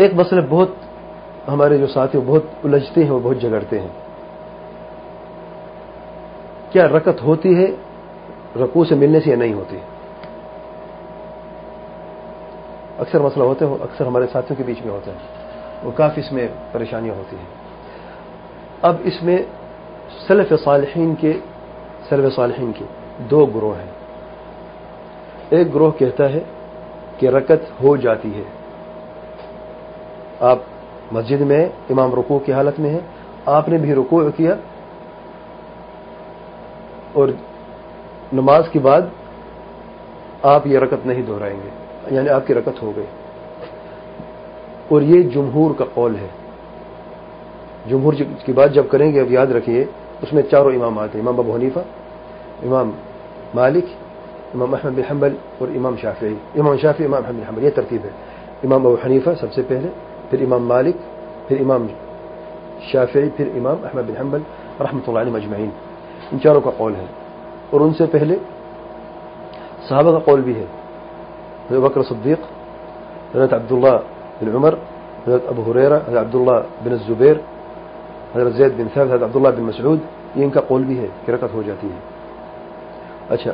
ایک مسئلہ بہت ہمارے جو ساتھی بہت الجھتے ہیں وہ بہت جگڑتے ہیں۔ کیا رکت ہوتی ہے رقو سے ملنے سے یا نہیں ہوتی؟ اکثر مسئلہ ہوتے ہیں اکثر ہمارے ساتھیوں کے بیچ میں ہوتا ہے۔ وہ کافی اس میں پریشانیاں ہوتی ہیں۔ اب اس میں سلف صالحین کے سلف صالحین کے دو گروہ ہیں۔ ایک گروہ کہتا ہے کہ رکت ہو جاتی ہے۔ آپ مسجد میں امام رکوع کی حالت میں ہیں۔ آپ نے بھی رکوع کیا اور نماز کے بعد آپ یہ رکت نہیں دہرائیں گے یعنی آپ کی رکت ہو گئی۔ اور یہ جمہور کا قول ہے۔ جمہور کی بات جب کریں گے، اب یاد رکھیے، اس میں چاروں امام آتے ہیں۔ امام ابو حنیفہ، امام مالک، امام احمد بن حنبل اور امام شافعی۔ امام شافی امام احمد بن حنبل، یہ ترتیب ہے۔ امام ابو حنیفہ سب سے پہلے۔ پھر امام مالک پھر امام شافعی پھر امام احمد بن حنبل رحمۃ اللہ علیہ مجمعین ان چاروں کا قول ہے اور قول بھی ہے بکر صدیق حضرت عبداللہ بن عمر حضرت ابو حریرہ حضرت عبداللہ بن الزبیر حضرت زید بن صاحب حضرت عبداللہ بن مسعود کا قول بھی ہے کہ اچھا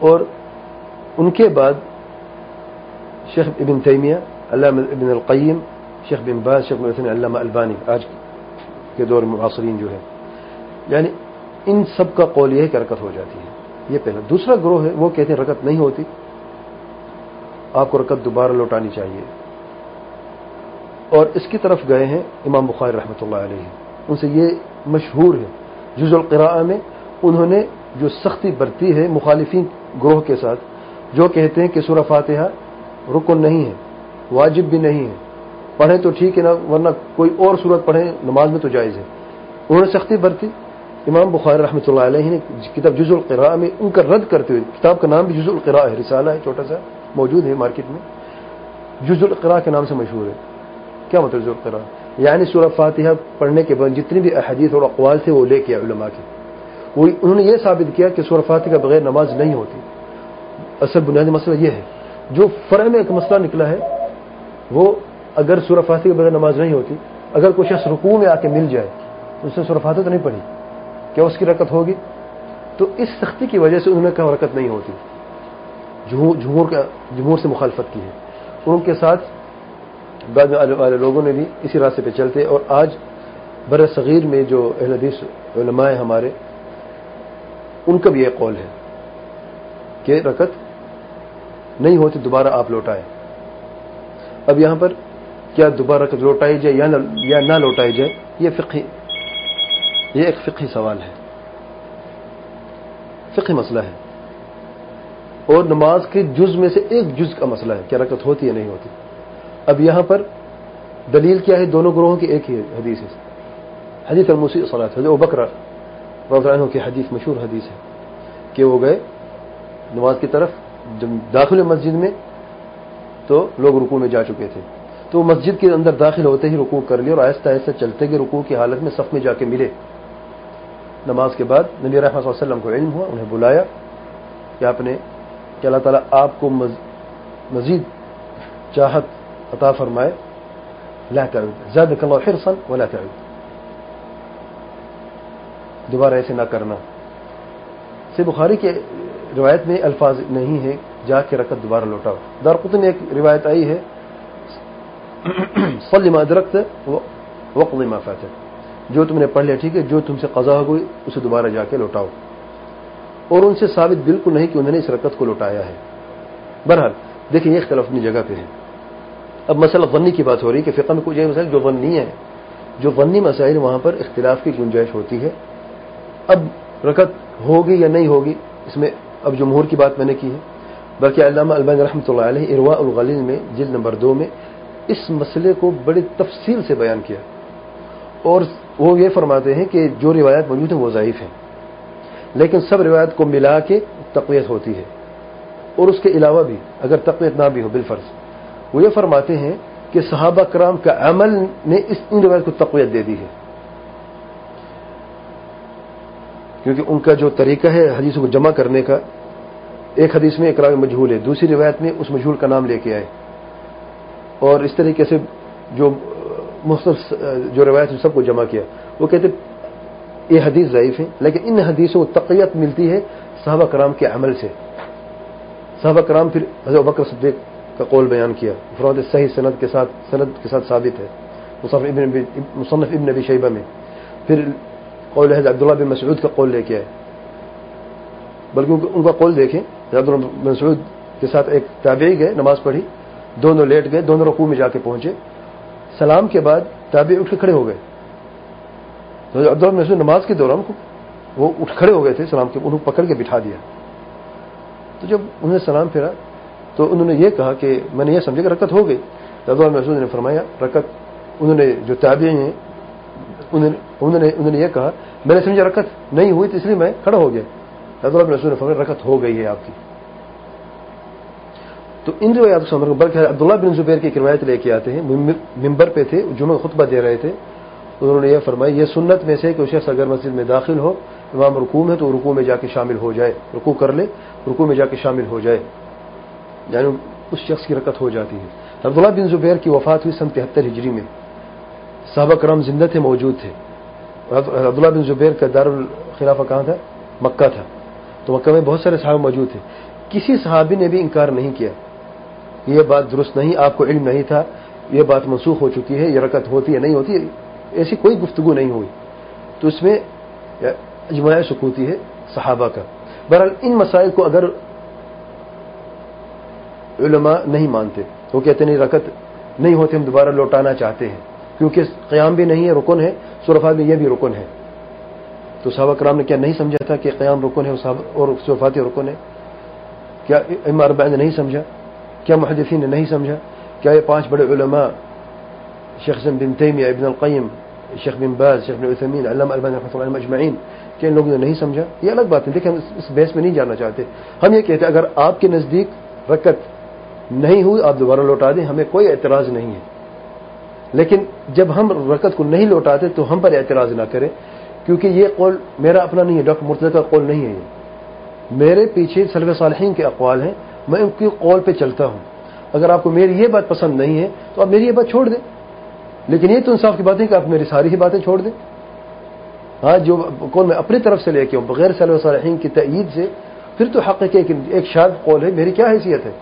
اور ان کے بعد شیخ ابن تیمیہ علامہ ابن القیم شیخ بن باز شیخ بن علامہ البانی آج کے دور معاصرین جو ہے یعنی ان سب کا قول یہ ہے کہ رکت ہو جاتی ہے۔ یہ پہلا۔ دوسرا گروہ ہے، وہ کہتے ہیں رکت نہیں ہوتی۔ آپ کو رکت دوبارہ لوٹانی چاہیے۔ اور اس کی طرف گئے ہیں امام بخاری رحمۃ اللہ علیہ۔ ان سے یہ مشہور ہے۔ جز القراء میں انہوں نے جو سختی برتی ہے مخالفین گروہ کے ساتھ، جو کہتے ہیں کہ سورہ فاتحہ رکن نہیں ہے۔ واجب بھی نہیں ہے۔ پڑھیں تو ٹھیک ہے نا، ورنہ کوئی اور صورت پڑھیں، نماز میں تو جائز ہے۔ انہوں نے سختی برتی۔ امام بخاری رحمۃ اللہ علیہ نے کتاب جز القراء میں ان کا رد کرتے ہوئے، کتاب کا نام بھی جز القراء ہے، رسالہ ہے، چھوٹا سا موجود ہے مارکیٹ میں۔ جز القراء کے نام سے مشہور ہے۔ کیا مطلب جز القراء؟ یعنی سورہ فاتحہ پڑھنے کے بعد جتنی بھی احادیث اور اقوال تھے وہ لے کے علماء کے۔ وہ انہوں نے یہ ثابت کیا کہ سورہ فاتحہ بغیر نماز نہیں ہوتی۔ اصل بنیادی مسئلہ یہ ہے۔ جو فرح میں ایک مسئلہ نکلا ہے وہ اگر سورہ فاتحہ کے بغیر نماز نہیں ہوتی، اگر کوئی شخص رکوع میں آ کے مل جائے، تو اس نے سورہ فاتحہ تو نہیں پڑھی۔ کیا اس کی رکت ہوگی؟ تو اس سختی کی وجہ سے انہوں نے کہا رکت نہیں ہوتی۔ جمہور کا، جمہور سے مخالفت کی ہے۔ ان کے ساتھ بعد والے لوگوں نے بھی اسی راستے پہ چلتے اور آج بر صغیر میں جو اہل حدیث، علماء ہیں ہمارے، ان کا بھی یہ قول ہے کہ رکت نہیں ہوتی، دوبارہ آپ لوٹائے اب یہاں پر کیا دوبارہ لوٹائی جائے یا نہ لوٹائی جائے، یہ فقہی یہ ایک فقہی سوال ہے۔ فقہی مسئلہ ہے۔ اور نماز کے جز میں سے ایک جز کا مسئلہ ہے، کیا رکت ہوتی یا نہیں ہوتی۔ اب یہاں پر دلیل کیا ہے؟ دونوں گروہوں کی ایک ہی حدیث ہے۔ حدیث المسی صلاح وہ بکرا عنہ کی حدیث، مشہور حدیث ہے کہ وہ گئے نماز کی طرف جب داخل مسجد میں تو لوگ رکوع میں جا چکے تھے۔ تو مسجد کے اندر داخل ہوتے ہی رکوع کر لیا اور آہستہ آہستہ چلتے گئے رکوع کی حالت میں صف میں جا کے ملے۔ نماز کے بعد نبی رحمۃ اللہ وسلم کو علم ہوا، انہیں بلایا۔ کہ آپ نے، کہ اللہ تعالیٰ آپ کو مزید چاہت عطا فرمائے۔ لا تعود زیادہ کلو حرصا ولا تعود۔ دوبارہ ایسے نہ کرنا۔ سے بخاری کے روایت میں الفاظ نہیں ہے جا کے رکت دوبارہ لوٹاؤ۔ دارقطن میں ایک روایت آئی ہے۔ ما درخت وقت ما فاتت۔ جو تم نے پڑھ لیا، ٹھیک ہے؟ جو تم سے قضا ہو گئی، اسے دوبارہ جا کے لوٹاؤ۔ اور ان سے ثابت بالکل نہیں کہ انہوں نے اس رکت کو لوٹایا ہے۔ بہرحال، دیکھیں، یہ اختلاف اپنی جگہ پہ ہے۔ اب مسئلہ غنی کی بات ہو رہی ہے کہ فقہ میں کچھ مسائل جو غنی ہے جو غنی مسائل وہاں پر اختلاف کی گنجائش ہوتی ہے۔ اب رکت ہوگی یا نہیں ہوگی، اس میں اب جمہور کی بات میں نے کی ہے۔ بلکہ علامہ البین رحمۃ اللہ علیہ اروا الغلیل میں جلد نمبر دو میں اس مسئلے کو بڑی تفصیل سے بیان کیا اور وہ یہ فرماتے ہیں کہ جو روایت موجود ہیں وہ ضعیف ہیں، لیکن سب روایت کو ملا کے تقویت ہوتی ہے اور اس کے علاوہ بھی، اگر تقویت نہ بھی ہو، بالفرض۔ وہ یہ فرماتے ہیں کہ صحابہ کرام کا عمل نے اس ان روایت کو تقویت دے دی ہے۔ کیونکہ ان کا جو طریقہ ہے، حدیثوں کو جمع کرنے کا ایک حدیث میں اقرام مجہول ہے، دوسری روایت میں اس مجہول کا نام لے کے آئے۔ اور اس طریقے سے جو مختلف جو روایت سب کو جمع کیا۔ وہ کہتے یہ حدیث ضعیف ہے، لیکن ان حدیثوں کو تقیت ملتی ہے صحابہ کرام کے عمل سے۔ صحابہ کرام پھر حضرت بکر صدیق کا قول بیان کیا۔ فرود صحیح صنعت کے ساتھ صنعت کے ساتھ ثابت ہے۔ مصنف ابن نبی شیبہ میں۔ پھر قول حضرت عبداللہ بن مسعود کا قول لے کے آئے۔ بلکہ ان کا قول دیکھیں۔ عبداللہ بن مسعود کے ساتھ ایک تابعی گئے، نماز پڑھی۔ دونوں لیٹ گئے، دونوں رقو میں جا کے پہنچے۔ سلام کے بعد تابعی اٹھ کے کھڑے ہو گئے۔ تو عبداللہ مسعود نماز کے دوران وہ اٹھ کھڑے ہو گئے تھے، سلام کے انہوں پکڑ کے بٹھا دیا۔ تو جب انہوں نے سلام پھیرا، تو انہوں نے یہ کہا کہ میں نے یہ سمجھا کہ رکت ہو گئی۔ عبداللہ مسعود نے فرمایا رکت انہوں نے جو تابعی ہیں، انہوں نے انہوں نے یہ کہا، میں نے سمجھا رکت نہیں ہوئی تو اس لیے میں کھڑا ہو گیا۔ حضرت رسول نے فرمایا رکت ہو گئی ہے آپ کی۔ تو ان روایات کو بلکہ عبداللہ بن زبیر کی روایت لے کے آتے ہیں ممبر پہ تھے، جمعہ خطبہ دے رہے تھے۔ انہوں نے یہ فرمایا، یہ سنت میں سے کہ شخص اگر مسجد میں داخل ہو، امام رکوع ہے تو رکوع میں جا کے شامل ہو جائے۔ رکوع کر لے، رکوع میں جا کے شامل ہو جائے۔ یعنی اس شخص کی رکت ہو جاتی ہے۔ عبداللہ بن زبیر کی وفات ہوئی سن تہتر ہجری میں۔ صحابہ کرم زندہ تھے، موجود تھے۔ عبداللہ بن زبیر کا دار الخلافہ کہاں تھا؟ مکہ تھا۔ تو مکہ میں بہت سارے صحابہ موجود تھے۔ کسی صحابی نے بھی انکار نہیں کیا۔ یہ بات درست نہیں، آپ کو علم نہیں تھا، یہ بات منسوخ ہو چکی ہے، یہ رکت ہوتی ہے، نہیں ہوتی ایسی کوئی گفتگو نہیں ہوئی۔ تو اس میں اجماع سکوتی ہے صحابہ کا۔ بہرحال ان مسائل کو اگر علماء نہیں مانتے، وہ کہتے نہیں رکت نہیں ہوتے ہم دوبارہ لوٹانا چاہتے ہیں۔ کیونکہ قیام بھی نہیں ہے، رکن ہے صرفات میں یہ بھی رکن ہے۔ تو صحابہ کرام نے کیا نہیں سمجھا تھا کہ قیام رکن ہے اور صرفات رکن ہے؟ کیا اربع نے نہیں سمجھا؟ کیا محدثین نے نہیں سمجھا؟ کیا یہ پانچ بڑے علماء شیخ بن تیمیہ، ابن القیم، شیخ بن باز، شیخ بن عثمین علامہ البان رحمۃ اللہ اجمعین، کہ ان لوگوں نے نہیں سمجھا؟ یہ الگ بات ہے، دیکھیں ہم اس بحث میں نہیں جاننا چاہتے۔ ہم یہ کہتے ہیں، اگر آپ کے نزدیک رکت نہیں ہوئی، آپ دوبارہ لوٹا دیں، ہمیں کوئی اعتراض نہیں ہے۔ لیکن جب ہم رکت کو نہیں لوٹاتے، تو ہم پر اعتراض نہ کریں۔ کیونکہ یہ قول میرا اپنا نہیں ہے، ڈاکٹر مرتضی کا قول نہیں ہے یہ۔ میرے پیچھے سلو صالحین کے اقوال ہیں، میں ان کی قول پہ چلتا ہوں۔ اگر آپ کو میری یہ بات پسند نہیں ہے، تو آپ میری یہ بات چھوڑ دیں۔ لیکن یہ تو انصاف کی بات ہے کہ آپ میری ساری ہی باتیں چھوڑ دیں۔ ہاں جو قول میں اپنی طرف سے لے کے ہوں، بغیر سلو صالحین کی تعید سے، پھر تو حق ہے کہ ایک شاد قول ہے، میری کیا حیثیت ہے؟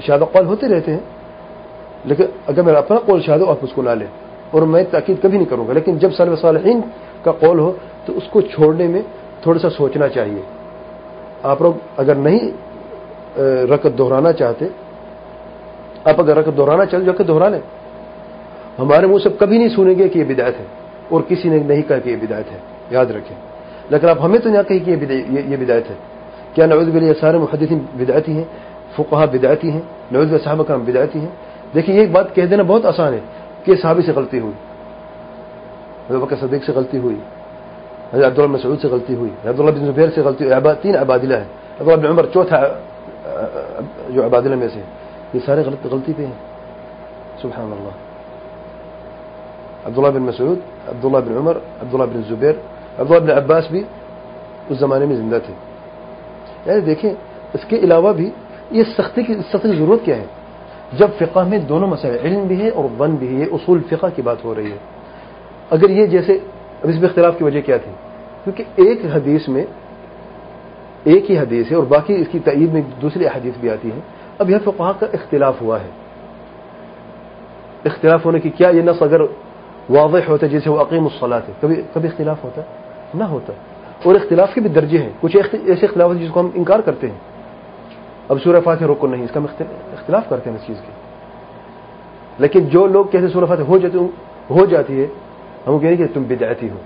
شاد قول ہوتے رہتے ہیں، لیکن اگر میرا اپنا قول شاد ہو، آپ اس کو نہ لیں۔ اور میں تاکید کبھی نہیں کروں گا، لیکن جب سلو صالحین کا قول ہو تو اس کو چھوڑنے میں تھوڑا سا سوچنا چاہیے۔ آپ لوگ اگر نہیں رکت دہرانا چاہتے، آپ اگر رکت دہرانا چاہتے جو کہ دہرا لیں۔ ہمارے منہ سے کبھی نہیں سنیں گے کہ یہ بدایت ہے، اور کسی نے نہیں کہا کہ یہ بدایت ہے، یاد رکھیں۔ لیکن آپ ہمیں تو نہیں کہیں کہ یہ بدایت ہے۔ کیا نوز بلی سارے محدثین بدایتی ہیں؟ فقہ بدایتی ہیں نوز صاحب کا بدایتی ہیں۔ دیکھیں، یہ بات کہہ دینا بہت آسان ہے۔ کہ صحابی سے غلطی ہوئی بکر صدیق سے غلطی ہوئی حضرت عبداللہ مسعود سے غلطی ہوئی عبداللہ بن زبیر سے غلطی ہوئی تین عبادلہ ہے عبداللہ بن عمر چوتھا جو عبادلہ میں سے یہ سارے غلط غلطی پہ ہیں سبحان اللہ عبداللہ بن مسعود عبداللہ بن عمر عبداللہ بن زبیر عبداللہ بن عباس بھی اس زمانے میں زندہ تھے یعنی دیکھیں اس کے علاوہ بھی یہ سختی کی سختی کی ضرورت کیا ہے جب فقہ میں دونوں مسئلے علم بھی ہے اور بن بھی ہے، یہ اصول فقہ کی بات ہو رہی ہے۔ اگر یہ جیسے، اب اس میں اختلاف کی وجہ کیا تھی؟ کیونکہ ایک حدیث میں، ایک ہی حدیث ہے اور باقی اس کی تعید میں دوسری حدیث بھی آتی ہے اب یہ فقہ کا اختلاف ہوا ہے۔ اختلاف ہونے کی کیا یہ نس اگر واضح ہوتا ہے، جیسے وہ عقیم الصلاح ہے، کبھی کبھی اختلاف ہوتا نہ ہوتا۔ اور اختلاف کے بھی درجے ہیں۔ کچھ ایسے اختلاف جس کو ہم انکار کرتے ہیں۔ اب سورہ فاتح روکو نہیں، اس کا اختلاف کرتے ہیں اس چیز کی لیکن جو لوگ کہتے سورہ فاتح ہو جاتے ہو جاتی ہے، ہم کہیں کہ تم بدعتی ہو۔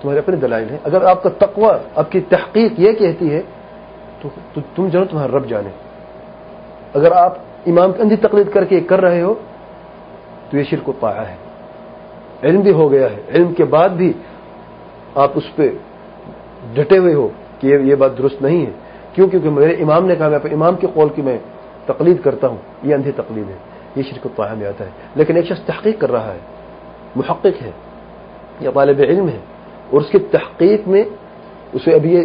تمہارے اپنے دلائل ہیں۔ اگر آپ کا تقوی، آپ کی تحقیق یہ کہتی ہے، تو تم جانو تمہارا رب جانے۔ اگر آپ امام کی اندھی تقلید کر کے کر رہے ہو، تو یہ شرک کو پایا ہے۔ علم بھی ہو گیا ہے۔ علم کے بعد بھی آپ اس پہ ڈٹے ہوئے ہو کہ یہ بات درست نہیں ہے۔ کیوں؟ کیونکہ میرے امام نے کہا، میں اپنے امام کے قول کی میں تقلید کرتا ہوں۔ یہ اندھی تقلید ہے۔ یہ شرک پایا میں آتا ہے۔ لیکن ایک شخص تحقیق کر رہا ہے، محقق ہے، یا طالب علم ہے، اور اس کی تحقیق میں اسے ابھی یہ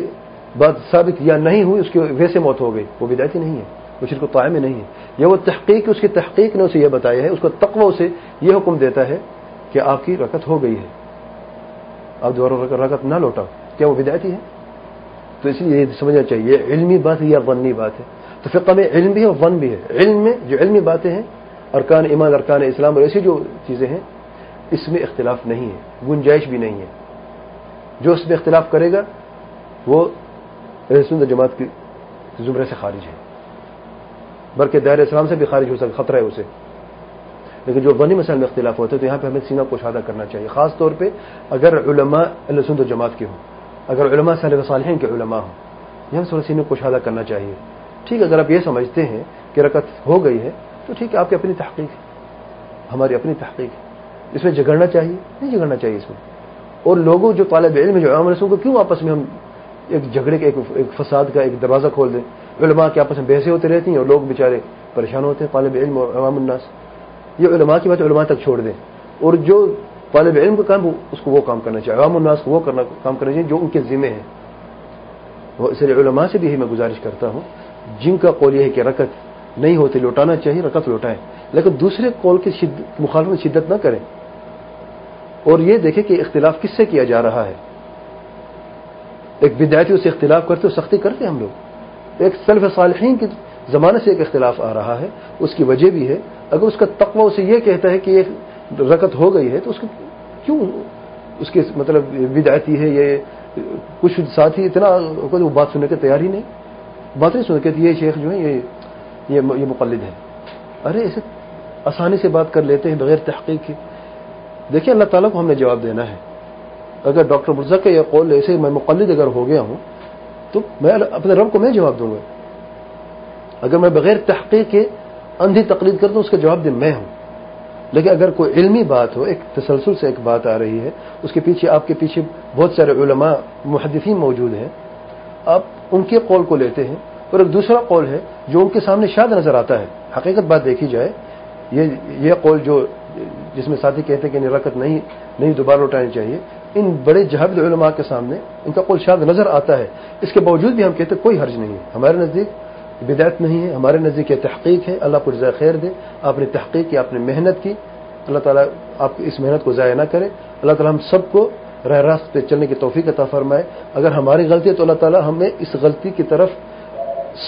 بات ثابت یا نہیں ہوئی، اس کی ویسے موت ہو گئی۔ وہ بدایتی نہیں ہے، وہ شرک و میں نہیں ہے۔ یہ وہ تحقیق، اس کی تحقیق نے اسے یہ بتایا ہے، اس کو تقوی سے یہ حکم دیتا ہے کہ آپ کی رکت ہو گئی ہے۔ آپ دوبارہ رکت نہ لوٹا کیا وہ بدایتی ہے؟ تو اس لیے یہ سمجھنا چاہیے، علمی بات ہے یا ونی بات ہے؟ تو فقہ میں علم بھی ہے اور ون بھی ہے۔ علم میں جو علمی باتیں ہیں، ارکان ایمان، ارکان اسلام اور ایسی جو چیزیں ہیں، اس میں اختلاف نہیں ہے، گنجائش بھی نہیں ہے۔ جو اس میں اختلاف کرے گا، وہ رسند جماعت کی زمرے سے خارج ہے۔ بلکہ دائر اسلام سے بھی خارج ہو سکتا، خطرہ ہے اسے۔ لیکن جو بنی مسائل میں اختلاف ہوتے ہیں، تو یہاں پہ ہمیں سینہ کشادہ کرنا چاہیے۔ خاص طور پہ اگر علماء سند و جماعت کے ہوں اگر علماء صلی صالحین کے علماء ہوں یہاں تھوڑا سینہ کشادہ کرنا چاہیے۔ ٹھیک ہے اگر آپ یہ سمجھتے ہیں کہ رکت ہو گئی ہے، تو ٹھیک ہے، آپ کی اپنی تحقیق ہے۔ ہماری اپنی تحقیق ہے۔ اس میں جگڑنا چاہیے؟ نہیں جگڑنا چاہیے اس میں۔ اور لوگوں جو طالب علم جو عوام رسوں کو کیوں آپس میں ہم ایک جھگڑے کا ایک فساد کا ایک دروازہ کھول دیں؟ علماء کے آپس میں بحثیں ہوتے رہتی ہیں اور لوگ بیچارے پریشان ہوتے ہیں، طالب علم اور عوام الناس۔ یہ علماء کی بات علماء تک چھوڑ دیں۔ اور جو طالب علم کا کام، اس کو وہ کام کرنا چاہیے۔ عوام الناس کو وہ کرنا، کام کرنا چاہیے جو ان کے ذمے ہیں۔ وہ اس لیے علماء سے بھی میں گزارش کرتا ہوں۔ جن کا قول یہ ہے کہ رکت نہیں ہوتی، لوٹانا چاہیے، رکت لوٹائیں۔ لیکن دوسرے قول کی شدت مخالفت شدت نہ کریں۔ اور یہ دیکھیں کہ اختلاف کس سے کیا جا رہا ہے۔ ایک بدایتی اس سے اختلاف کرتے ہو سختی کرتے ہم لوگ۔ ایک سلف صالحین کے زمانے سے ایک اختلاف آ رہا ہے۔ اس کی وجہ بھی ہے۔ اگر اس کا تقوی اسے یہ کہتا ہے کہ یہ رکت ہو گئی ہے تو اس کو کیوں اس کے مطلب بدایتی ہے یہ کچھ ساتھی اتنا وہ بات سننے کی تیاری نہیں۔ بات نہیں سن کے یہ شیخ جو ہے یہ یہ مقلد ہے ارے ایسے آسانی سے بات کر لیتے ہیں بغیر تحقیق کے۔ دیکھیں اللہ تعالیٰ کو ہم نے جواب دینا ہے۔ اگر ڈاکٹر مرزا کا یہ قول ایسے میں مقلد اگر ہو گیا ہوں تو میں اپنے رب کو میں جواب دوں گا۔ اگر میں بغیر تحقیق کے اندھی تقلید کرتا ہوں اس کا جواب دے میں ہوں۔ لیکن اگر کوئی علمی بات ہو، ایک تسلسل سے ایک بات آ رہی ہے، اس کے پیچھے آپ کے پیچھے بہت سارے علماء، محدثین موجود ہیں، آپ ان کے قول کو لیتے ہیں اور ایک دوسرا قول ہے جو ان کے سامنے شاد نظر آتا ہے۔ حقیقت بات دیکھی جائے، یہ یہ قول جو، جس میں ساتھی کہتے ہیں کہ نرکت نہیں نہیں دوبارہ لوٹانی چاہیے، ان بڑے جہد علماء کے سامنے ان کا قول شاد نظر آتا ہے۔ اس کے باوجود بھی ہم کہتے ہیں کوئی حرج نہیں ہے۔ ہمارے نزدیک بدایت نہیں ہے، ہمارے نزدیک یہ تحقیق ہے، اللہ کو رضا خیر دے۔ آپ نے تحقیق کی، آپ نے محنت کی۔ اللہ تعالیٰ آپ کی اس محنت کو ضائع نہ کرے۔ اللہ تعالیٰ ہم سب کو راہ راست پہ چلنے کی توفیق عطا فرمائے۔ اگر ہماری غلطی ہے تو اللہ تعالیٰ ہمیں اس غلطی کی طرف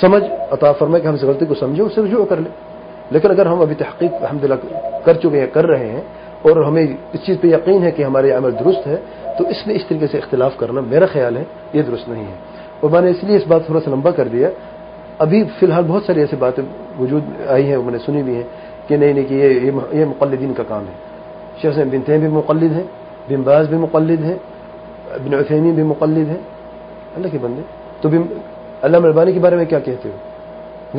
سمجھ عطا فرمائے کہ ہم اس غلطی کو سمجھیں اسے رجوع کر لیں۔ لیکن اگر ہم ابھی تحقیق الحمد کر چکے ہیں، کر رہے ہیں اور ہمیں اس چیز پہ یقین ہے کہ ہمارے عمل درست ہے، تو اس میں اس طریقے سے اختلاف کرنا میرا خیال ہے یہ درست نہیں ہے۔ اور میں نے اس لیے اس بات تھوڑا سا لمبا کر دیا ابھی فی الحال بہت ساری ایسی باتیں وجود آئی ہیں میں نے سنی بھی ہیں کہ نہیں نہیں، کہ یہ یہ مقلدین کا کام ہے۔ شیخ بن تیم بھی مقلد ہیں، بن باز بھی مقلد ہیں بن عثیمی بھی مقلد ہیں۔ اللہ کے بندے۔ تو اللہ مہربانی کے بارے میں کیا کہتے ہو؟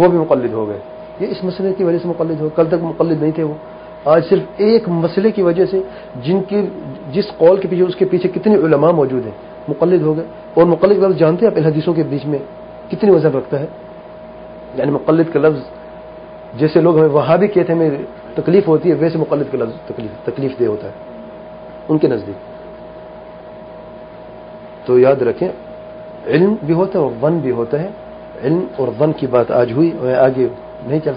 وہ بھی مقلد ہو گئے۔ یہ اس مسئلے کی وجہ سے مقلد ہو، کل تک مقلد نہیں تھے وہ۔ آج صرف ایک مسئلے کی وجہ سے جن کی جس قول کے پیچھے، اس کے پیچھے کتنی علماء موجود ہیں، مقلد ہو گئے۔ اور مقلد لفظ جانتے ہیں آپ حدیثوں کے بیچ میں کتنی وزن رکھتا ہے؟ یعنی مقلد کا لفظ، جیسے لوگ ہمیں وہاں بھی کہتے ہیں، ہمیں تکلیف ہوتی ہے، ویسے مقلد کا لفظ تکلیف تکلیف دہ ہوتا ہے، ان کے نزدیک۔ تو یاد رکھیں، علم بھی ہوتا ہے اور ون بھی ہوتا ہے۔ علم اور ون کی بات آج ہوئی میں آگے نہیں چل